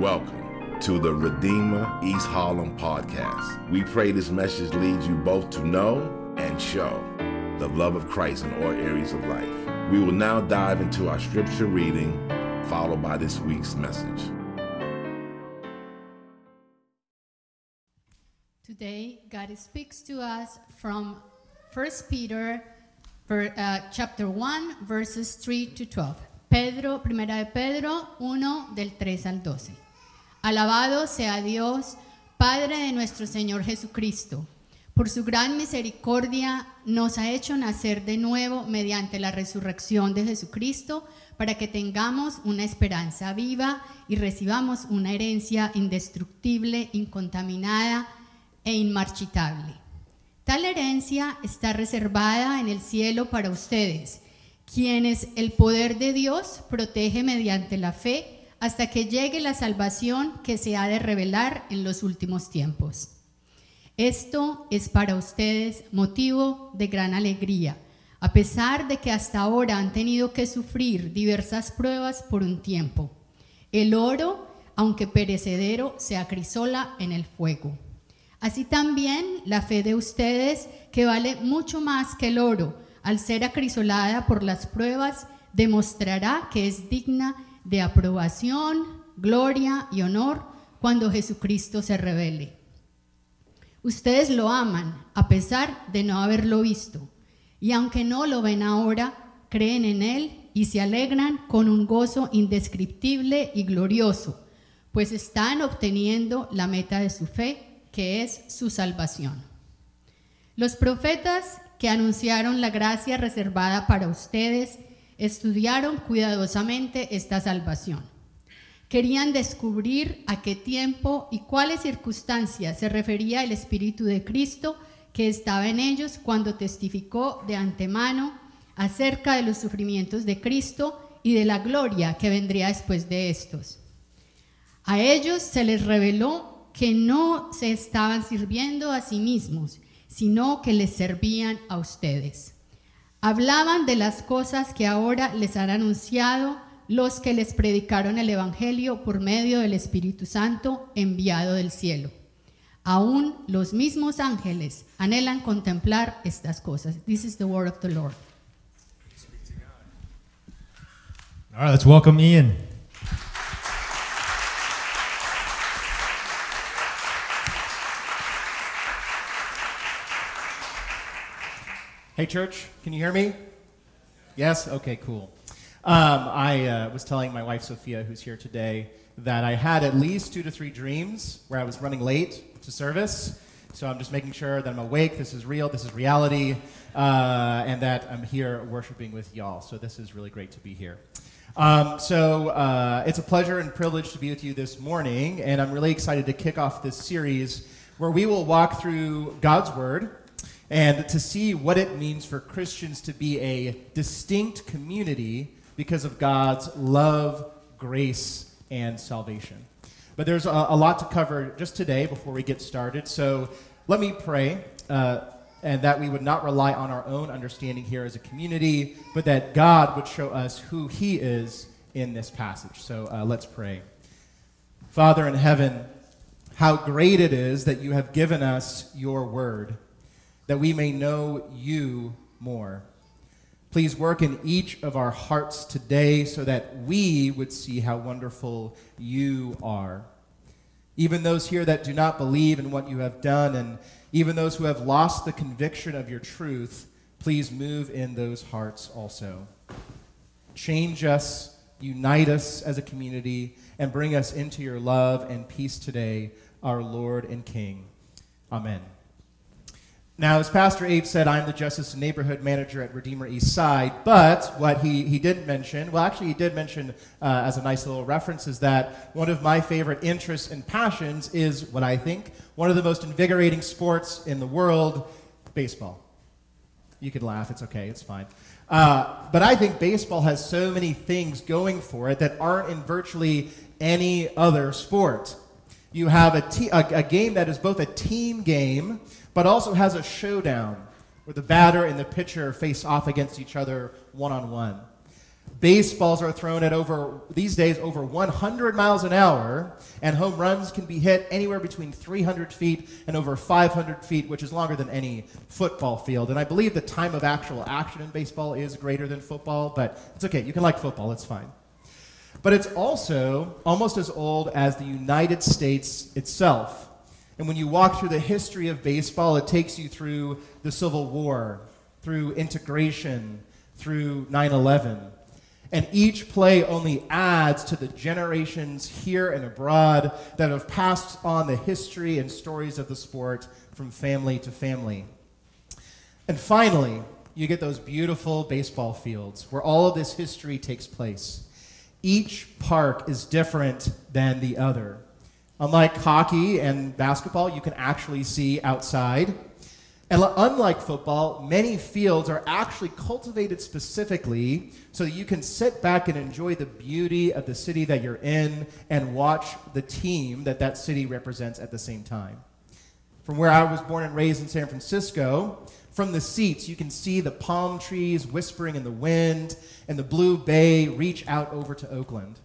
Welcome to the Redeemer East Harlem podcast. We pray this message leads you both to know and show the love of Christ in all areas of life. We will now dive into our scripture reading, followed by this week's message. Today, God speaks to us from 1 Peter uh, chapter 1, verses 3 to 12. Pedro, primera de Pedro 1, del 3 al 12. Alabado sea Dios, Padre de nuestro Señor Jesucristo. Por su gran misericordia nos ha hecho nacer de nuevo mediante la resurrección de Jesucristo para que tengamos una esperanza viva y recibamos una herencia indestructible, incontaminada e inmarchitable. Tal herencia está reservada en el cielo para ustedes, quienes el poder de Dios protege mediante la fe hasta que llegue la salvación que se ha de revelar en los últimos tiempos. Esto es para ustedes motivo de gran alegría, a pesar de que hasta ahora han tenido que sufrir diversas pruebas por un tiempo. El oro, aunque perecedero, se acrisola en el fuego. Así también la fe de ustedes, que vale mucho más que el oro, al ser acrisolada por las pruebas, demostrará que es digna de aprobación, gloria y honor cuando Jesucristo se revele. Ustedes lo aman a pesar de no haberlo visto, y aunque no lo ven ahora, creen en Él y se alegran con un gozo indescriptible y glorioso, pues están obteniendo la meta de su fe, que es su salvación. Los profetas que anunciaron la gracia reservada para ustedes estudiaron cuidadosamente esta salvación. Querían descubrir a qué tiempo y cuáles circunstancias se refería el Espíritu de Cristo que estaba en ellos cuando testificó de antemano acerca de los sufrimientos de Cristo y de la gloria que vendría después de estos. A ellos se les reveló que no se estaban sirviendo a sí mismos, sino que les servían a ustedes. Hablaban de las cosas que ahora les han anunciado los que les predicaron el Evangelio por medio del Espíritu Santo enviado del cielo. Aún los mismos ángeles anhelan contemplar estas cosas. This is the word of the Lord. All right, let's welcome Ian. Hey, church, can you hear me? Yes? Okay, cool. Um, I uh, was telling my wife, Sophia, who's here today, that I had at least two to three dreams where I was running late to service. So I'm just making sure that I'm awake, this is real, this is reality, uh, and that I'm here worshiping with y'all. So this is really great to be here. Um, so uh, it's a pleasure and privilege to be with you this morning, and I'm really excited to kick off this series where we will walk through God's Word and to see what it means for Christians to be a distinct community because of God's love, grace, and salvation. But there's a, a lot to cover just today before we get started. So let me pray. Uh, and that we would not rely on our own understanding here as a community, but that God would show us who He is in this passage. So uh, let's pray. Father in heaven, how great it is that you have given us your word that we may know you more. Please work in each of our hearts today so that we would see how wonderful you are. Even those here that do not believe in what you have done, and even those who have lost the conviction of your truth, please move in those hearts also. Change us, unite us as a community, and bring us into your love and peace today, our Lord and King. Amen. Now, as Pastor Abe said, I'm the Justice and Neighborhood Manager at Redeemer East Side, but what he, he didn't mention, well, actually, he did mention uh, as a nice little reference, is that one of my favorite interests and passions is what I think one of the most invigorating sports in the world baseball. You can laugh, it's okay, it's fine. Uh, but I think baseball has so many things going for it that aren't in virtually any other sport. You have a, a game that is both a team game but also has a showdown where the batter and the pitcher face off against each other one on one. Baseballs are thrown at over, these days, over 100 miles an hour, and home runs can be hit anywhere between 300 feet and over 500 feet, which is longer than any football field. And I believe the time of actual action in baseball is greater than football, but it's okay. You can like football, it's fine. But it's also almost as old as the United States itself. And when you walk through the history of baseball, it takes you through the Civil War, through integration, through 9 11 and each play only adds to the generations here and abroad that have passed on the history and stories of the sport from family to family. And finally, you get those beautiful baseball fields where all of this history takes place. Each park is different than the other. Unlike hockey and basketball, you can actually see outside. And unlike football, many fields are actually cultivated specifically so that you can sit back and enjoy the beauty of the city that you're in and watch the team that that city represents at the same time. From where I was born and raised in San Francisco, from the seats, you can see the palm trees whispering in the wind and the blue bay reach out over to Oakland.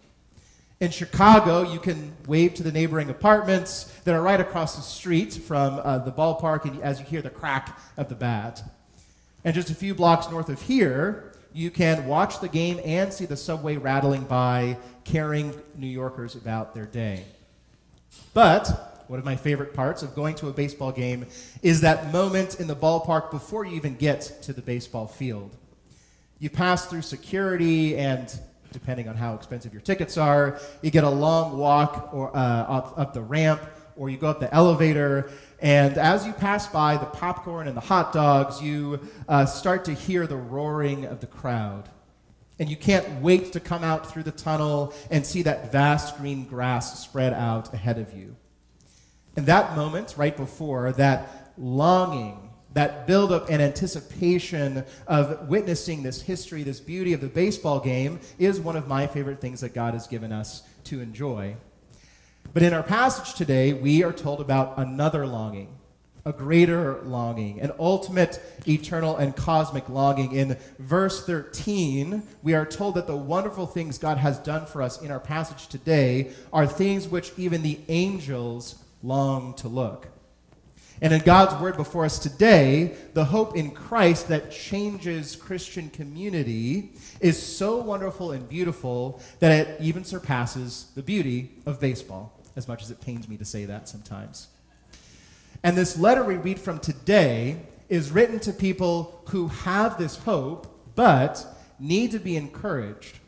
In Chicago, you can wave to the neighboring apartments that are right across the street from uh, the ballpark and as you hear the crack of the bat. And just a few blocks north of here, you can watch the game and see the subway rattling by, carrying New Yorkers about their day. But one of my favorite parts of going to a baseball game is that moment in the ballpark before you even get to the baseball field. You pass through security and depending on how expensive your tickets are. You get a long walk or, uh, up, up the ramp, or you go up the elevator. And as you pass by the popcorn and the hot dogs, you uh, start to hear the roaring of the crowd. And you can't wait to come out through the tunnel and see that vast green grass spread out ahead of you. And that moment, right before, that longing that buildup and anticipation of witnessing this history, this beauty of the baseball game, is one of my favorite things that God has given us to enjoy. But in our passage today, we are told about another longing, a greater longing, an ultimate, eternal, and cosmic longing. In verse 13, we are told that the wonderful things God has done for us in our passage today are things which even the angels long to look. And in God's word before us today, the hope in Christ that changes Christian community is so wonderful and beautiful that it even surpasses the beauty of baseball, as much as it pains me to say that sometimes. And this letter we read from today is written to people who have this hope, but need to be encouraged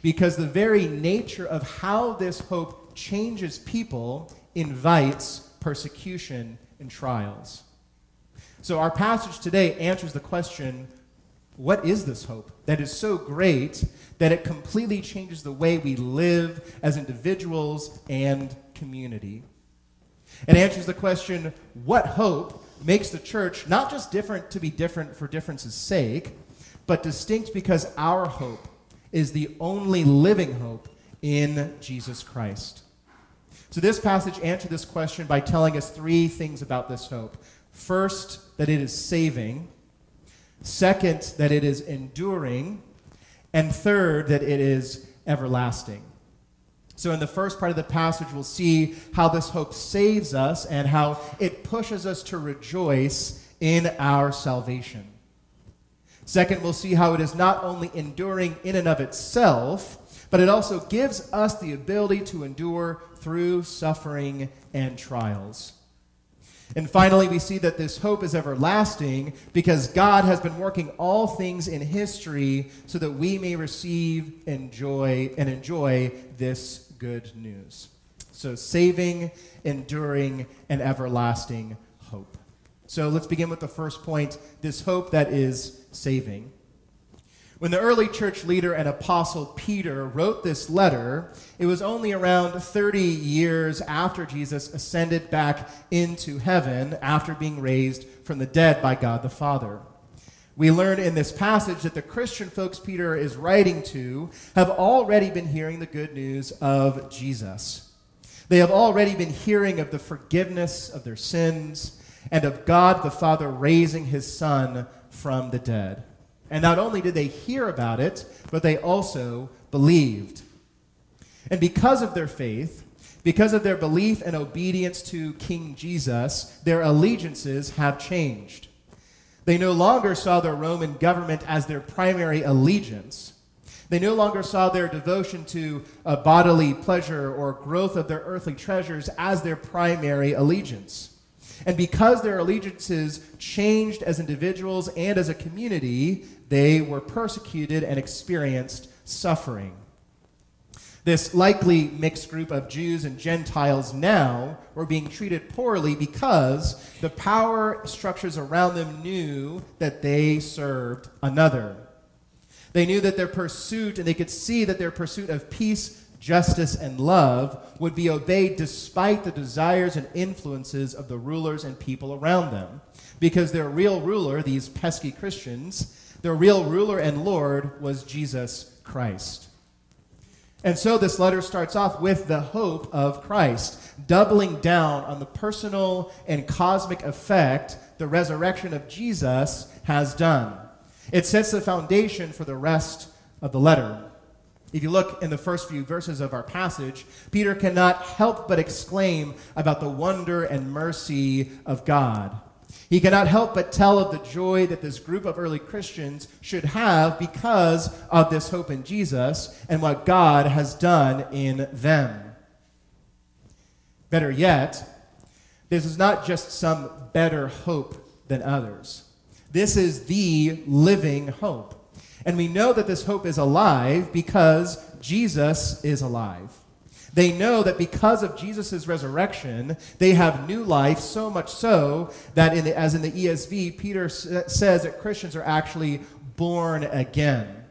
because the very nature of how this hope changes people invites persecution and trials. So, our passage today answers the question what is this hope that is so great that it completely changes the way we live as individuals and community? It answers the question what hope makes the church not just different to be different for difference's sake, but distinct because our hope is the only living hope in Jesus Christ. So, this passage answers this question by telling us three things about this hope. First, that it is saving. Second, that it is enduring. And third, that it is everlasting. So, in the first part of the passage, we'll see how this hope saves us and how it pushes us to rejoice in our salvation. Second, we'll see how it is not only enduring in and of itself, but it also gives us the ability to endure through suffering and trials. And finally, we see that this hope is everlasting because God has been working all things in history so that we may receive, enjoy, and enjoy this good news. So, saving, enduring, and everlasting hope. So, let's begin with the first point this hope that is saving. When the early church leader and apostle Peter wrote this letter, it was only around 30 years after Jesus ascended back into heaven after being raised from the dead by God the Father. We learn in this passage that the Christian folks Peter is writing to have already been hearing the good news of Jesus. They have already been hearing of the forgiveness of their sins and of God the Father raising his Son from the dead. And not only did they hear about it, but they also believed. And because of their faith, because of their belief and obedience to King Jesus, their allegiances have changed. They no longer saw the Roman government as their primary allegiance. They no longer saw their devotion to a bodily pleasure or growth of their earthly treasures as their primary allegiance. And because their allegiances changed as individuals and as a community, they were persecuted and experienced suffering. This likely mixed group of Jews and Gentiles now were being treated poorly because the power structures around them knew that they served another. They knew that their pursuit, and they could see that their pursuit of peace, justice, and love would be obeyed despite the desires and influences of the rulers and people around them. Because their real ruler, these pesky Christians, their real ruler and Lord was Jesus Christ. And so this letter starts off with the hope of Christ, doubling down on the personal and cosmic effect the resurrection of Jesus has done. It sets the foundation for the rest of the letter. If you look in the first few verses of our passage, Peter cannot help but exclaim about the wonder and mercy of God. He cannot help but tell of the joy that this group of early Christians should have because of this hope in Jesus and what God has done in them. Better yet, this is not just some better hope than others. This is the living hope. And we know that this hope is alive because Jesus is alive. They know that because of Jesus' resurrection, they have new life, so much so that, in the, as in the ESV, Peter says that Christians are actually born again.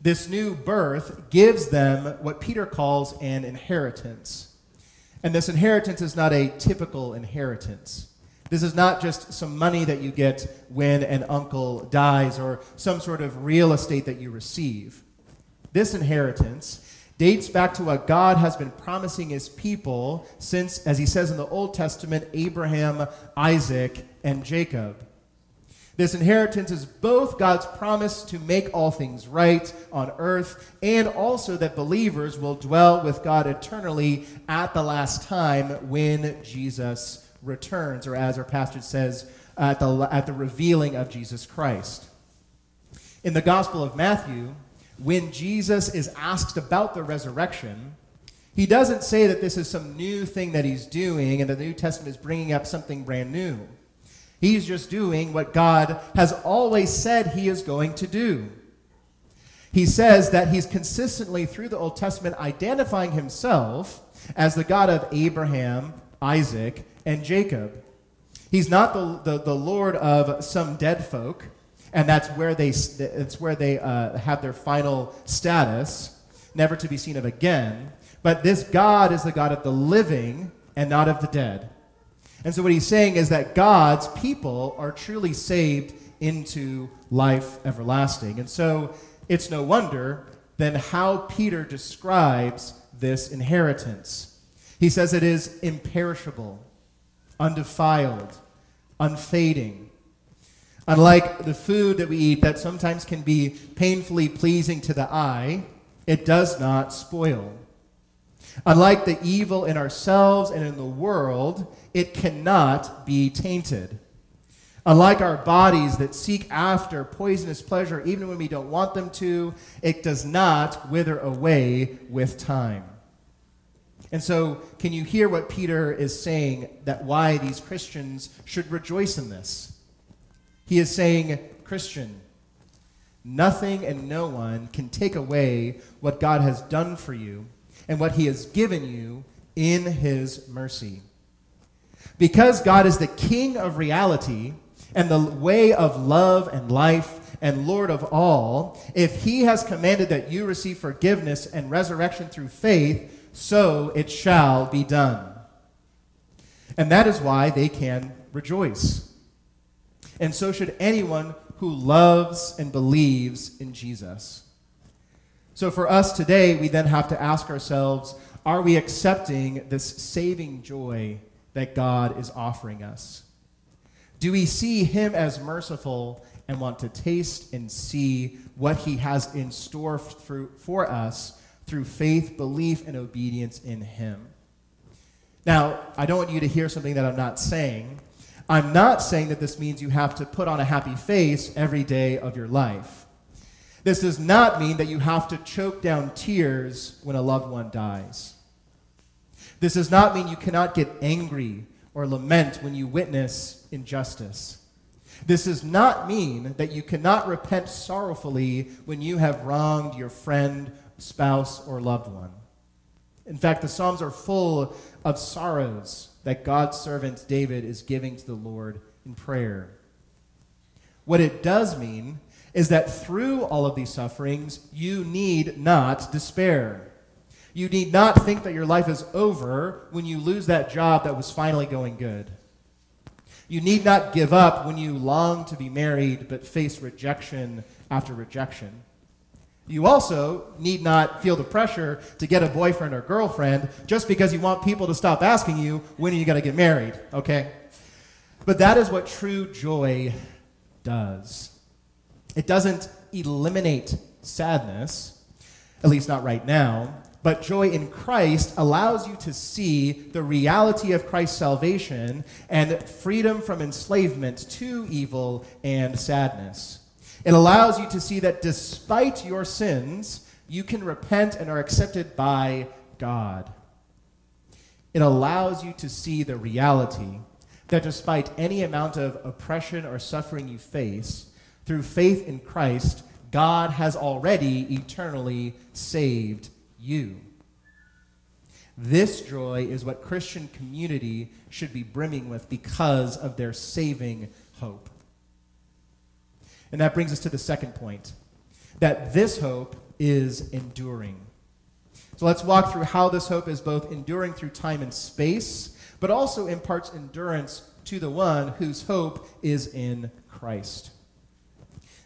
This new birth gives them what Peter calls an inheritance. And this inheritance is not a typical inheritance. This is not just some money that you get when an uncle dies or some sort of real estate that you receive. This inheritance dates back to what God has been promising his people since, as he says in the Old Testament, Abraham, Isaac, and Jacob. This inheritance is both God's promise to make all things right on earth and also that believers will dwell with God eternally at the last time when Jesus returns, or as our pastor says, at the, at the revealing of Jesus Christ. In the Gospel of Matthew, when Jesus is asked about the resurrection, he doesn't say that this is some new thing that he's doing and the New Testament is bringing up something brand new. He's just doing what God has always said he is going to do. He says that he's consistently, through the Old Testament, identifying himself as the God of Abraham, Isaac, and Jacob. He's not the, the, the Lord of some dead folk and that's where they, it's where they uh, have their final status, never to be seen of again. But this God is the God of the living and not of the dead. And so what he's saying is that God's people are truly saved into life everlasting. And so it's no wonder then how Peter describes this inheritance. He says it is imperishable, undefiled, unfading Unlike the food that we eat that sometimes can be painfully pleasing to the eye, it does not spoil. Unlike the evil in ourselves and in the world, it cannot be tainted. Unlike our bodies that seek after poisonous pleasure even when we don't want them to, it does not wither away with time. And so, can you hear what Peter is saying that why these Christians should rejoice in this? He is saying, Christian, nothing and no one can take away what God has done for you and what he has given you in his mercy. Because God is the king of reality and the way of love and life and Lord of all, if he has commanded that you receive forgiveness and resurrection through faith, so it shall be done. And that is why they can rejoice and so should anyone who loves and believes in Jesus. So for us today, we then have to ask ourselves are we accepting this saving joy that God is offering us? Do we see Him as merciful and want to taste and see what he has in store for, for us through faith, belief, and obedience in him. Now, I don't want you to hear something that I'm not saying. I'm not saying that this means you have to put on a happy face every day of your life. This does not mean that you have to choke down tears when a loved one dies. This does not mean you cannot get angry or lament when you witness injustice. This does not mean that you cannot repent sorrowfully when you have wronged your friend, spouse, or loved one. In fact, the Psalms are full of sorrows that God's servant David is giving to the Lord in prayer. What it does mean is that through all of these sufferings, you need not despair. You need not think that your life is over when you lose that job that was finally going good. You need not give up when you long to be married but face rejection after rejection. You also need not feel the pressure to get a boyfriend or girlfriend just because you want people to stop asking you, when are you going to get married? Okay? But that is what true joy does. It doesn't eliminate sadness, at least not right now, but joy in Christ allows you to see the reality of Christ's salvation and freedom from enslavement to evil and sadness. It allows you to see that despite your sins, you can repent and are accepted by God. It allows you to see the reality that despite any amount of oppression or suffering you face, through faith in Christ, God has already eternally saved you. This joy is what Christian community should be brimming with because of their saving hope. And that brings us to the second point that this hope is enduring. So let's walk through how this hope is both enduring through time and space, but also imparts endurance to the one whose hope is in Christ.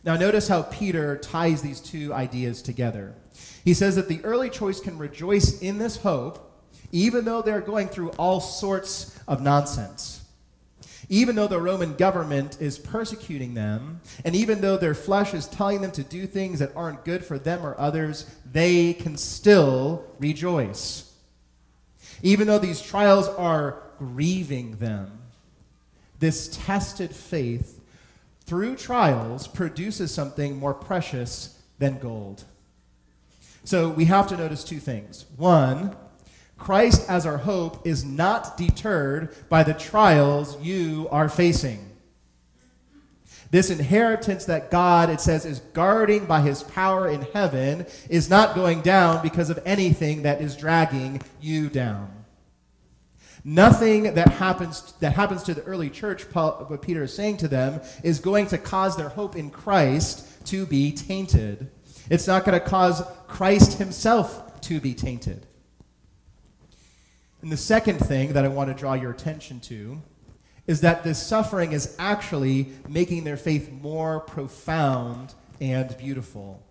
Now, notice how Peter ties these two ideas together. He says that the early choice can rejoice in this hope, even though they're going through all sorts of nonsense even though the Roman government is persecuting them, and even though their flesh is telling them to do things that aren't good for them or others, they can still rejoice. Even though these trials are grieving them, this tested faith through trials produces something more precious than gold. So we have to notice two things. One, Christ as our hope is not deterred by the trials you are facing. This inheritance that God, it says, is guarding by his power in heaven is not going down because of anything that is dragging you down. Nothing that happens, that happens to the early church, Paul, what Peter is saying to them, is going to cause their hope in Christ to be tainted. It's not going to cause Christ himself to be tainted. And the second thing that I want to draw your attention to is that this suffering is actually making their faith more profound and beautiful.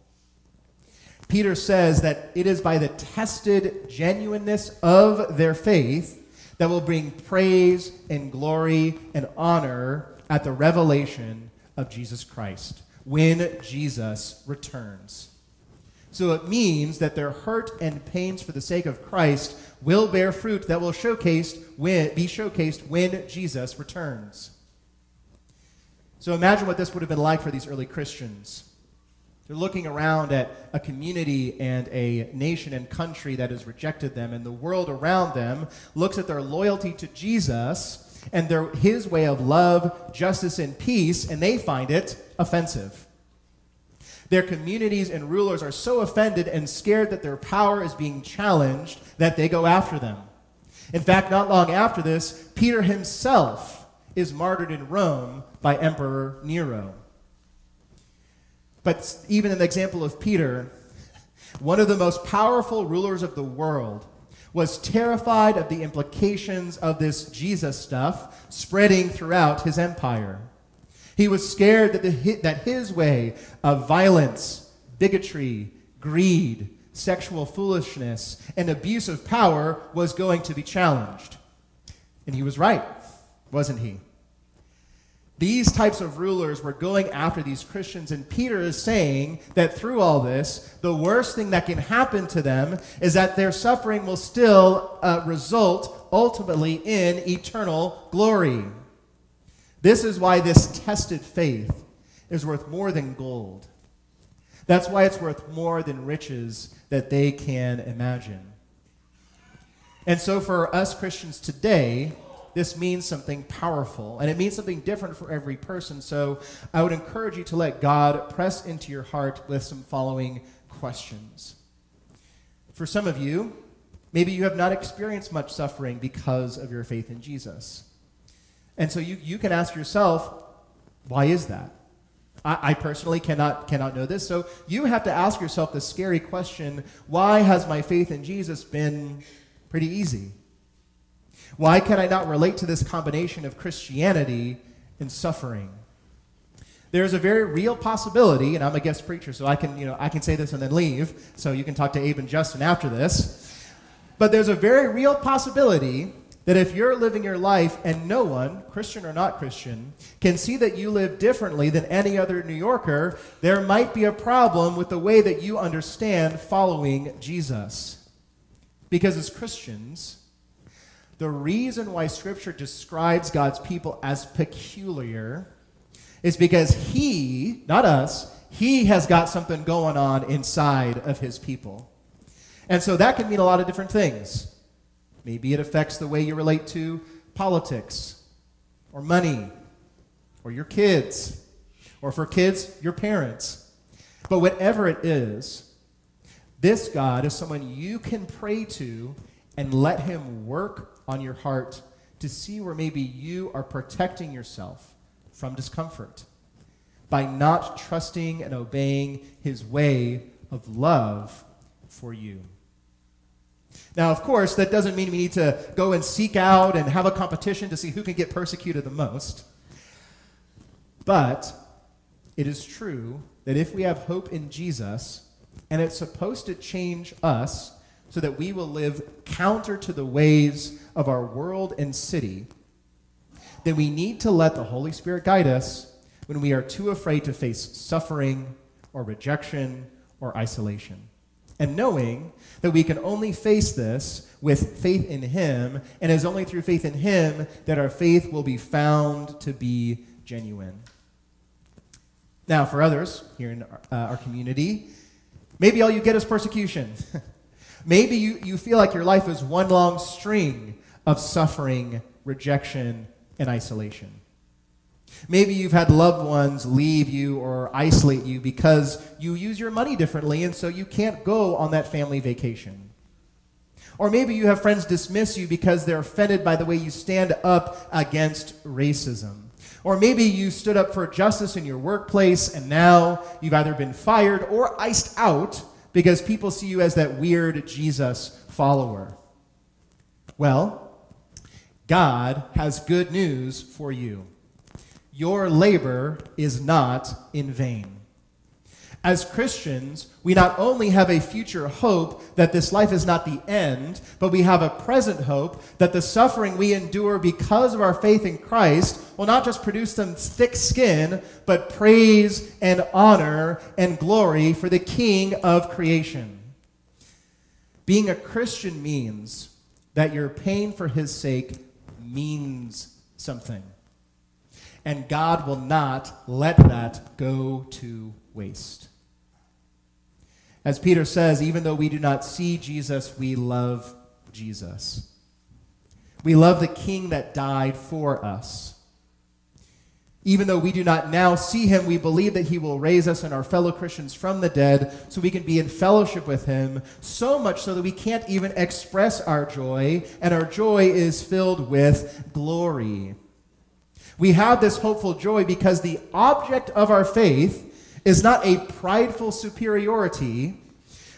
Peter says that it is by the tested genuineness of their faith that will bring praise and glory and honor at the revelation of Jesus Christ when Jesus returns. So it means that their hurt and pains for the sake of Christ will bear fruit that will showcased when, be showcased when Jesus returns. So imagine what this would have been like for these early Christians. They're looking around at a community and a nation and country that has rejected them, and the world around them looks at their loyalty to Jesus and their, his way of love, justice, and peace, and they find it offensive. Their communities and rulers are so offended and scared that their power is being challenged that they go after them. In fact, not long after this, Peter himself is martyred in Rome by Emperor Nero. But even in the example of Peter, one of the most powerful rulers of the world was terrified of the implications of this Jesus stuff spreading throughout his empire. He was scared that, the, that his way of violence, bigotry, greed, sexual foolishness, and abuse of power was going to be challenged. And he was right, wasn't he? These types of rulers were going after these Christians, and Peter is saying that through all this, the worst thing that can happen to them is that their suffering will still uh, result ultimately in eternal glory. This is why this tested faith is worth more than gold. That's why it's worth more than riches that they can imagine. And so, for us Christians today, this means something powerful and it means something different for every person. So I would encourage you to let God press into your heart with some following questions. For some of you, maybe you have not experienced much suffering because of your faith in Jesus. And so you, you can ask yourself, why is that? I, I personally cannot, cannot know this. So you have to ask yourself the scary question why has my faith in Jesus been pretty easy? Why can I not relate to this combination of Christianity and suffering? There's a very real possibility, and I'm a guest preacher, so I can, you know, I can say this and then leave, so you can talk to Abe and Justin after this. But there's a very real possibility that if you're living your life and no one, Christian or not Christian, can see that you live differently than any other New Yorker, there might be a problem with the way that you understand following Jesus. Because as Christians, the reason why Scripture describes God's people as peculiar is because He, not us, He has got something going on inside of His people. And so that can mean a lot of different things. Maybe it affects the way you relate to politics, or money, or your kids, or for kids, your parents. But whatever it is, this God is someone you can pray to and let Him work on your heart to see where maybe you are protecting yourself from discomfort by not trusting and obeying his way of love for you. Now, of course, that doesn't mean we need to go and seek out and have a competition to see who can get persecuted the most. But it is true that if we have hope in Jesus, and it's supposed to change us so that we will live counter to the ways of our world and city, then we need to let the Holy Spirit guide us when we are too afraid to face suffering or rejection or isolation. And knowing that we can only face this with faith in Him, and it is only through faith in Him that our faith will be found to be genuine. Now, for others here in our, uh, our community, maybe all you get is persecution. Maybe you, you feel like your life is one long string of suffering, rejection, and isolation. Maybe you've had loved ones leave you or isolate you because you use your money differently and so you can't go on that family vacation. Or maybe you have friends dismiss you because they're offended by the way you stand up against racism. Or maybe you stood up for justice in your workplace and now you've either been fired or iced out because people see you as that weird Jesus follower. Well, God has good news for you. Your labor is not in vain. As Christians, we not only have a future hope that this life is not the end, but we have a present hope that the suffering we endure because of our faith in Christ will not just produce some thick skin, but praise and honor and glory for the King of creation. Being a Christian means that your pain for his sake means something. And God will not let that go to waste. As Peter says, even though we do not see Jesus, we love Jesus. We love the King that died for us. Even though we do not now see him, we believe that he will raise us and our fellow Christians from the dead so we can be in fellowship with him, so much so that we can't even express our joy, and our joy is filled with glory. We have this hopeful joy because the object of our faith is not a prideful superiority,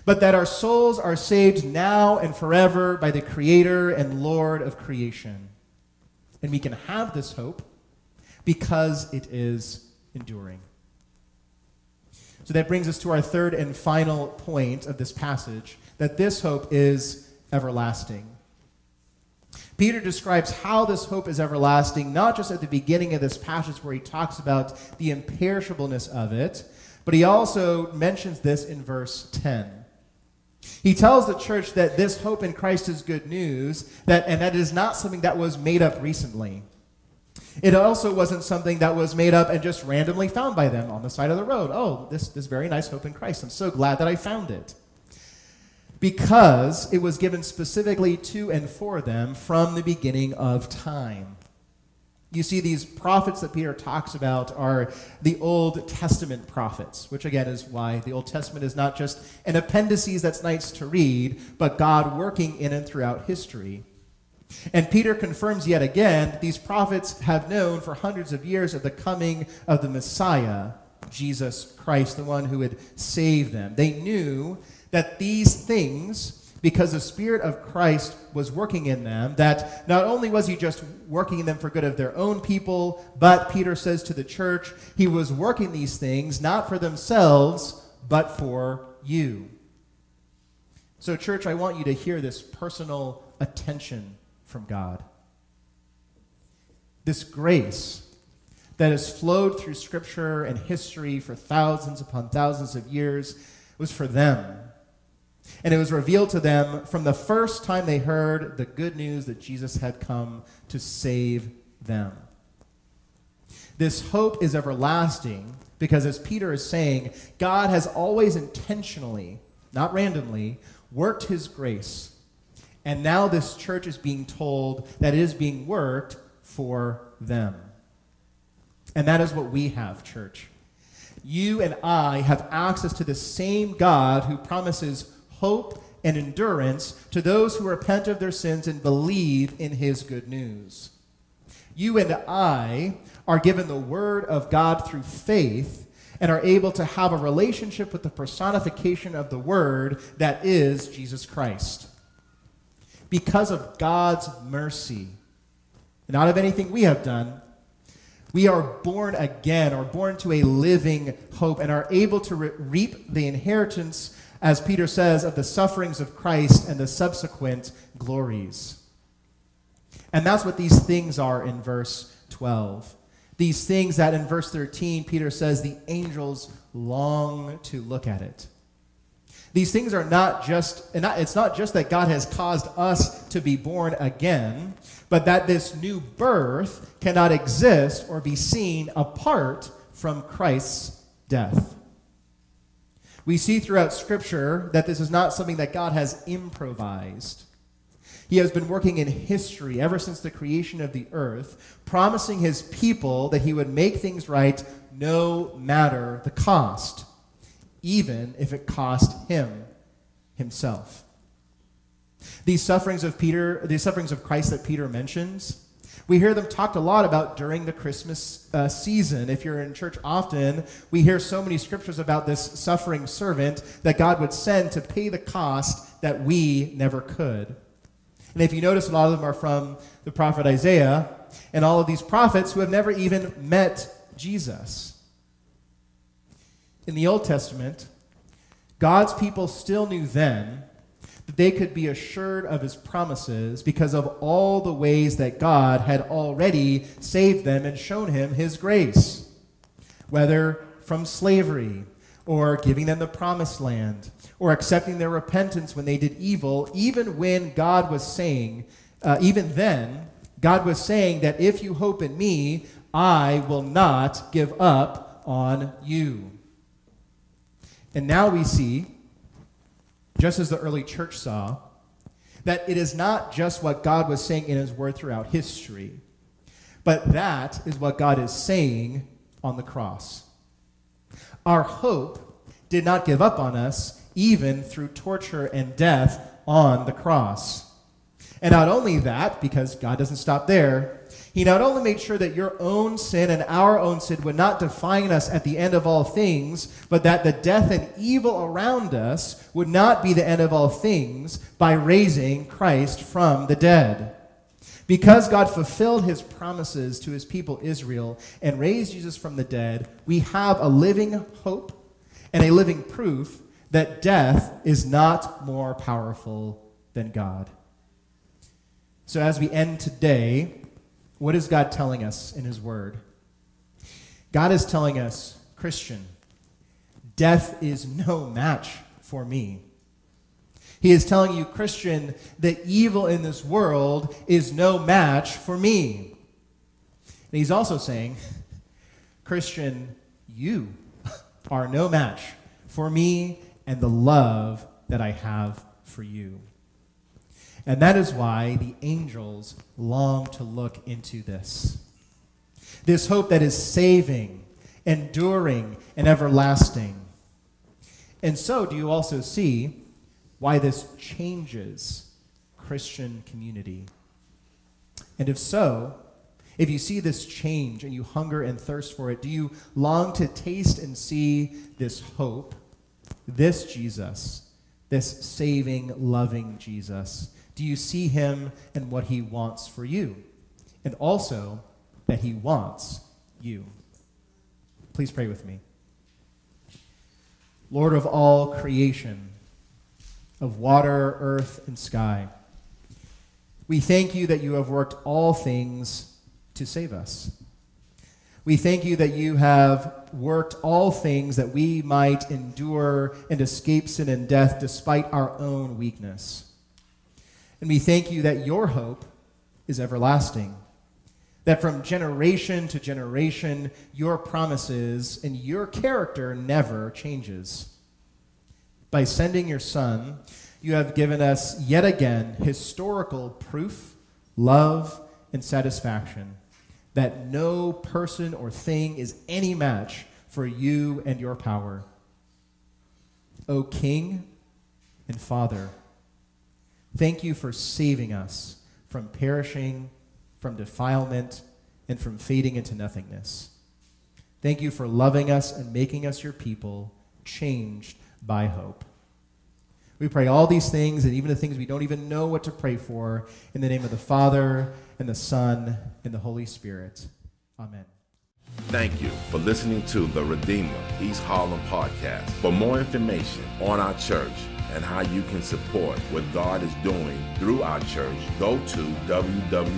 but that our souls are saved now and forever by the Creator and Lord of creation. And we can have this hope because it is enduring. So that brings us to our third and final point of this passage that this hope is everlasting. Peter describes how this hope is everlasting, not just at the beginning of this passage where he talks about the imperishableness of it, but he also mentions this in verse 10. He tells the church that this hope in Christ is good news, that, and that is not something that was made up recently. It also wasn't something that was made up and just randomly found by them on the side of the road. Oh, this, this very nice hope in Christ. I'm so glad that I found it because it was given specifically to and for them from the beginning of time. You see, these prophets that Peter talks about are the Old Testament prophets, which again is why the Old Testament is not just an appendices that's nice to read, but God working in and throughout history. And Peter confirms yet again these prophets have known for hundreds of years of the coming of the Messiah, Jesus Christ, the one who would save them. They knew that these things, because the Spirit of Christ was working in them, that not only was He just working in them for good of their own people, but Peter says to the church, He was working these things not for themselves, but for you. So, church, I want you to hear this personal attention from God. This grace that has flowed through Scripture and history for thousands upon thousands of years was for them and it was revealed to them from the first time they heard the good news that Jesus had come to save them. This hope is everlasting because, as Peter is saying, God has always intentionally, not randomly, worked his grace. And now this church is being told that it is being worked for them. And that is what we have, church. You and I have access to the same God who promises hope, and endurance to those who repent of their sins and believe in his good news. You and I are given the word of God through faith and are able to have a relationship with the personification of the word that is Jesus Christ. Because of God's mercy, not of anything we have done, we are born again, or born to a living hope, and are able to re- reap the inheritance as Peter says, of the sufferings of Christ and the subsequent glories. And that's what these things are in verse 12. These things that in verse 13, Peter says the angels long to look at it. These things are not just, it's not just that God has caused us to be born again, but that this new birth cannot exist or be seen apart from Christ's death. We see throughout Scripture that this is not something that God has improvised. He has been working in history ever since the creation of the earth, promising his people that he would make things right no matter the cost, even if it cost him himself. These sufferings of Peter, these sufferings of Christ that Peter mentions, we hear them talked a lot about during the Christmas uh, season. If you're in church often, we hear so many scriptures about this suffering servant that God would send to pay the cost that we never could. And if you notice, a lot of them are from the prophet Isaiah and all of these prophets who have never even met Jesus. In the Old Testament, God's people still knew then that they could be assured of his promises because of all the ways that God had already saved them and shown him his grace, whether from slavery or giving them the promised land or accepting their repentance when they did evil, even when God was saying, uh, even then, God was saying that if you hope in me, I will not give up on you. And now we see just as the early church saw, that it is not just what God was saying in His Word throughout history, but that is what God is saying on the cross. Our hope did not give up on us, even through torture and death on the cross. And not only that, because God doesn't stop there, he not only made sure that your own sin and our own sin would not define us at the end of all things, but that the death and evil around us would not be the end of all things by raising Christ from the dead. Because God fulfilled his promises to his people Israel and raised Jesus from the dead, we have a living hope and a living proof that death is not more powerful than God. So, as we end today, what is God telling us in His Word? God is telling us, Christian, death is no match for me. He is telling you, Christian, that evil in this world is no match for me. And he's also saying, Christian, you are no match for me and the love that I have for you. And that is why the angels long to look into this. This hope that is saving, enduring, and everlasting. And so, do you also see why this changes Christian community? And if so, if you see this change and you hunger and thirst for it, do you long to taste and see this hope, this Jesus, this saving, loving Jesus? Do you see him and what he wants for you? And also that he wants you. Please pray with me. Lord of all creation, of water, earth, and sky. We thank you that you have worked all things to save us. We thank you that you have worked all things that we might endure and escape sin and death despite our own weakness. And we thank you that your hope is everlasting, that from generation to generation, your promises and your character never changes. By sending your Son, you have given us yet again historical proof, love, and satisfaction that no person or thing is any match for you and your power. O King and Father, thank you for saving us from perishing, from defilement, and from fading into nothingness. Thank you for loving us and making us your people, changed by hope. We pray all these things and even the things we don't even know what to pray for in the name of the Father and the Son and the Holy Spirit. Amen. Thank you for listening to the Redeemer East Harlem podcast. For more information on our church and how you can support what God is doing through our church, go to www.reh.nyc.